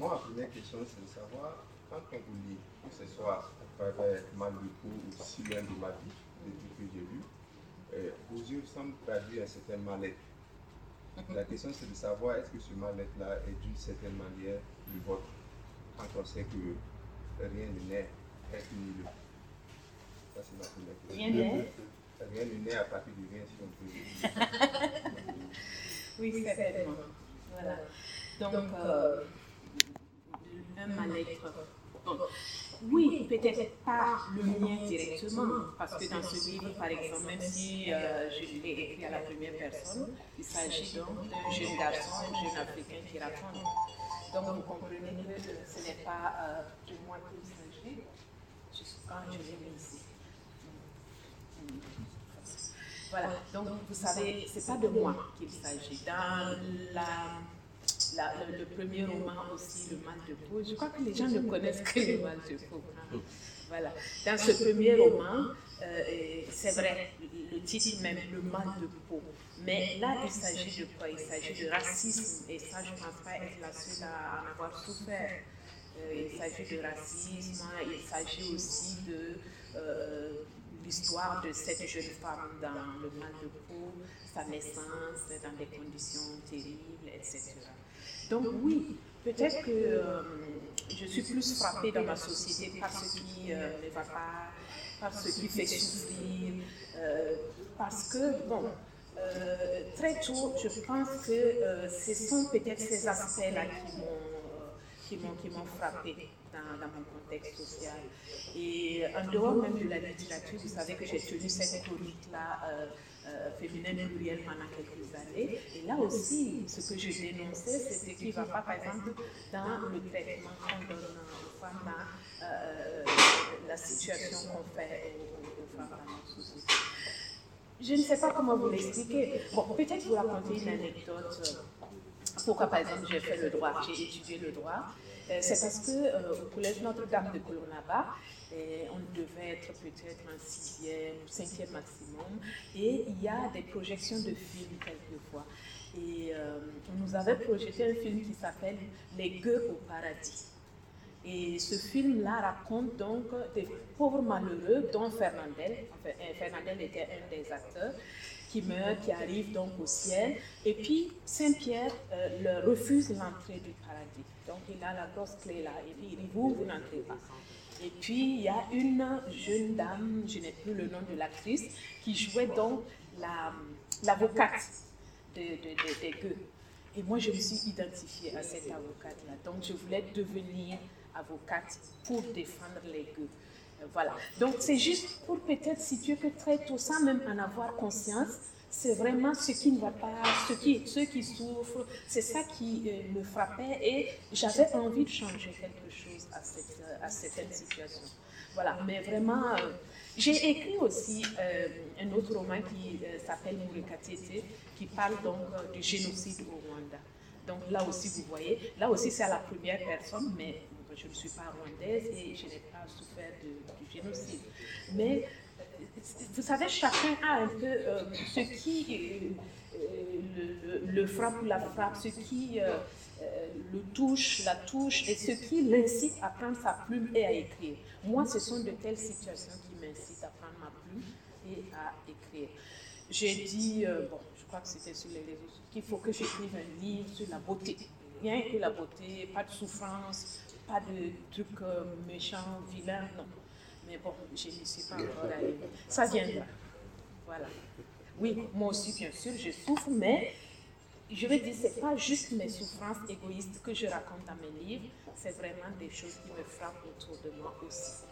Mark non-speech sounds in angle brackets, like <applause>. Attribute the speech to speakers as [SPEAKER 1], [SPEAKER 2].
[SPEAKER 1] moi, ma première question, c'est de savoir, quand on vous lit, que ce soit à travers Mal de peau ou si loin de ma vie, depuis que j'ai lu, euh, vos yeux semblent traduire un certain mal-être. La question, c'est de savoir est-ce que ce mal-être-là est d'une certaine manière le vôtre, quand on sait que rien ne naît infiniment. Ça, c'est ma première question.
[SPEAKER 2] Rien n'est
[SPEAKER 1] Rien ne naît à partir de rien, si on peut dire. <laughs>
[SPEAKER 2] Oui, certainement. Voilà. Donc, euh, un mal-être. Oui, peut-être pas le mien directement, parce que dans ce livre, par exemple, même si euh, je l'ai écrit à la première personne, il s'agit donc d'un jeune garçon, un jeune africain qui raconte. Donc, vous comprenez que ce n'est pas euh, de moi qu'il s'agit, quand je l'ai mis ici. Voilà, donc vous savez, ce n'est pas de moi qu'il s'agit. Dans la la, le, le, premier roman aussi, Le mal de peau. Je crois que les gens ne connaissent que Le mal de peau. Voilà. Dans ce premier roman, euh, c'est vrai, le titre même, Le mal de peau. Mais là, il s'agit de quoi? Il s'agit de racisme. Et ça, je ne pense pas être la seule à en avoir souffert. Euh, il s'agit de racisme, il s'agit aussi de euh, l'histoire de cette jeune femme dans le mal de peau, sa naissance dans des conditions terribles, etc. Donc oui, peut-être que euh, je suis plus frappée dans ma société par ce qui euh, ne va pas, par ce qui fait souffrir, euh, parce que, bon, très tôt, je pense que ce sont peut-être ces aspects-là qui m'ont qui m'ont frappée dans, dans, mon contexte social. Et en dehors même de la littérature, vous savez que j'ai tenu cette chronique-là euh, euh, féminine plurielle pendant quelques années. Et là aussi, ce que je dénonçais, c'est ce qui ne va pas, par exemple, dans le traitement qu'on donne aux femmes, euh, la situation qu'on fait aux, femmes. Je ne sais pas comment vous l'expliquer. Bon, peut-être vous raconter une anecdote. Pourquoi, par exemple, j'ai fait le droit, j'ai étudié le droit? C'est parce que euh, au collège Notre-Dame de Colonaba, et on devait être peut-être en sixième ou cinquième maximum. Et il y a des projections de films quelquefois. Et euh, on nous avait projeté un film qui s'appelle Les gueux au paradis. Et ce film-là raconte donc des pauvres malheureux, dont Fernandel. Enfin, Fernandel était un des acteurs qui meurt, qui arrive donc au ciel. Et puis Saint-Pierre euh, leur refuse l'entrée du paradis. Donc il a la grosse clé là. Et puis il dit, vous, vous n'entrez pas. Et puis, il y a une jeune dame, je n'ai plus le nom de l'actrice, qui jouait donc l'avocate la, de, de, de, gueux. Et moi, je me suis identifiée à cette avocate-là. Donc, je voulais devenir avocate pour défendre les gueux. Voilà. Donc, c'est juste pour peut-être situer que très tôt, sans même en avoir conscience, c'est vraiment ce qui ne va pas, ce qui, ceux qui souffrent, c'est ça qui euh, me frappait et j'avais envie de changer quelque chose à, cette, à certaines situations. Voilà, mais vraiment, euh, j'ai écrit aussi euh, un autre roman qui s'appelle Mourekatete, qui parle donc du génocide au Rwanda. Donc là aussi, vous voyez, là aussi c'est à la première personne, mais je ne suis pas rwandaise et je n'ai pas souffert de, du génocide. Mais vous savez, chacun a un peu euh, ce qui euh, le, le, frappe ou la frappe, ce qui euh, le touche, la touche, et ce qui l'incite à prendre sa plume et à écrire. Moi, ce sont de telles situations qui m'incitent à prendre ma plume et à écrire. J'ai dit, bon, je crois que c'était sur les réseaux sociaux, qu'il faut que j'écrive un livre sur la beauté. Rien que la beauté, pas de souffrance, pas de trucs méchants, vilains, non mais bon, je ne suis pas encore arrivée. Ça viendra. Voilà. Oui, moi aussi, bien sûr, je souffre, mais je veux dire, ce n'est pas juste mes souffrances égoïstes que je raconte dans mes livres, c'est vraiment des choses qui me frappent autour de moi aussi.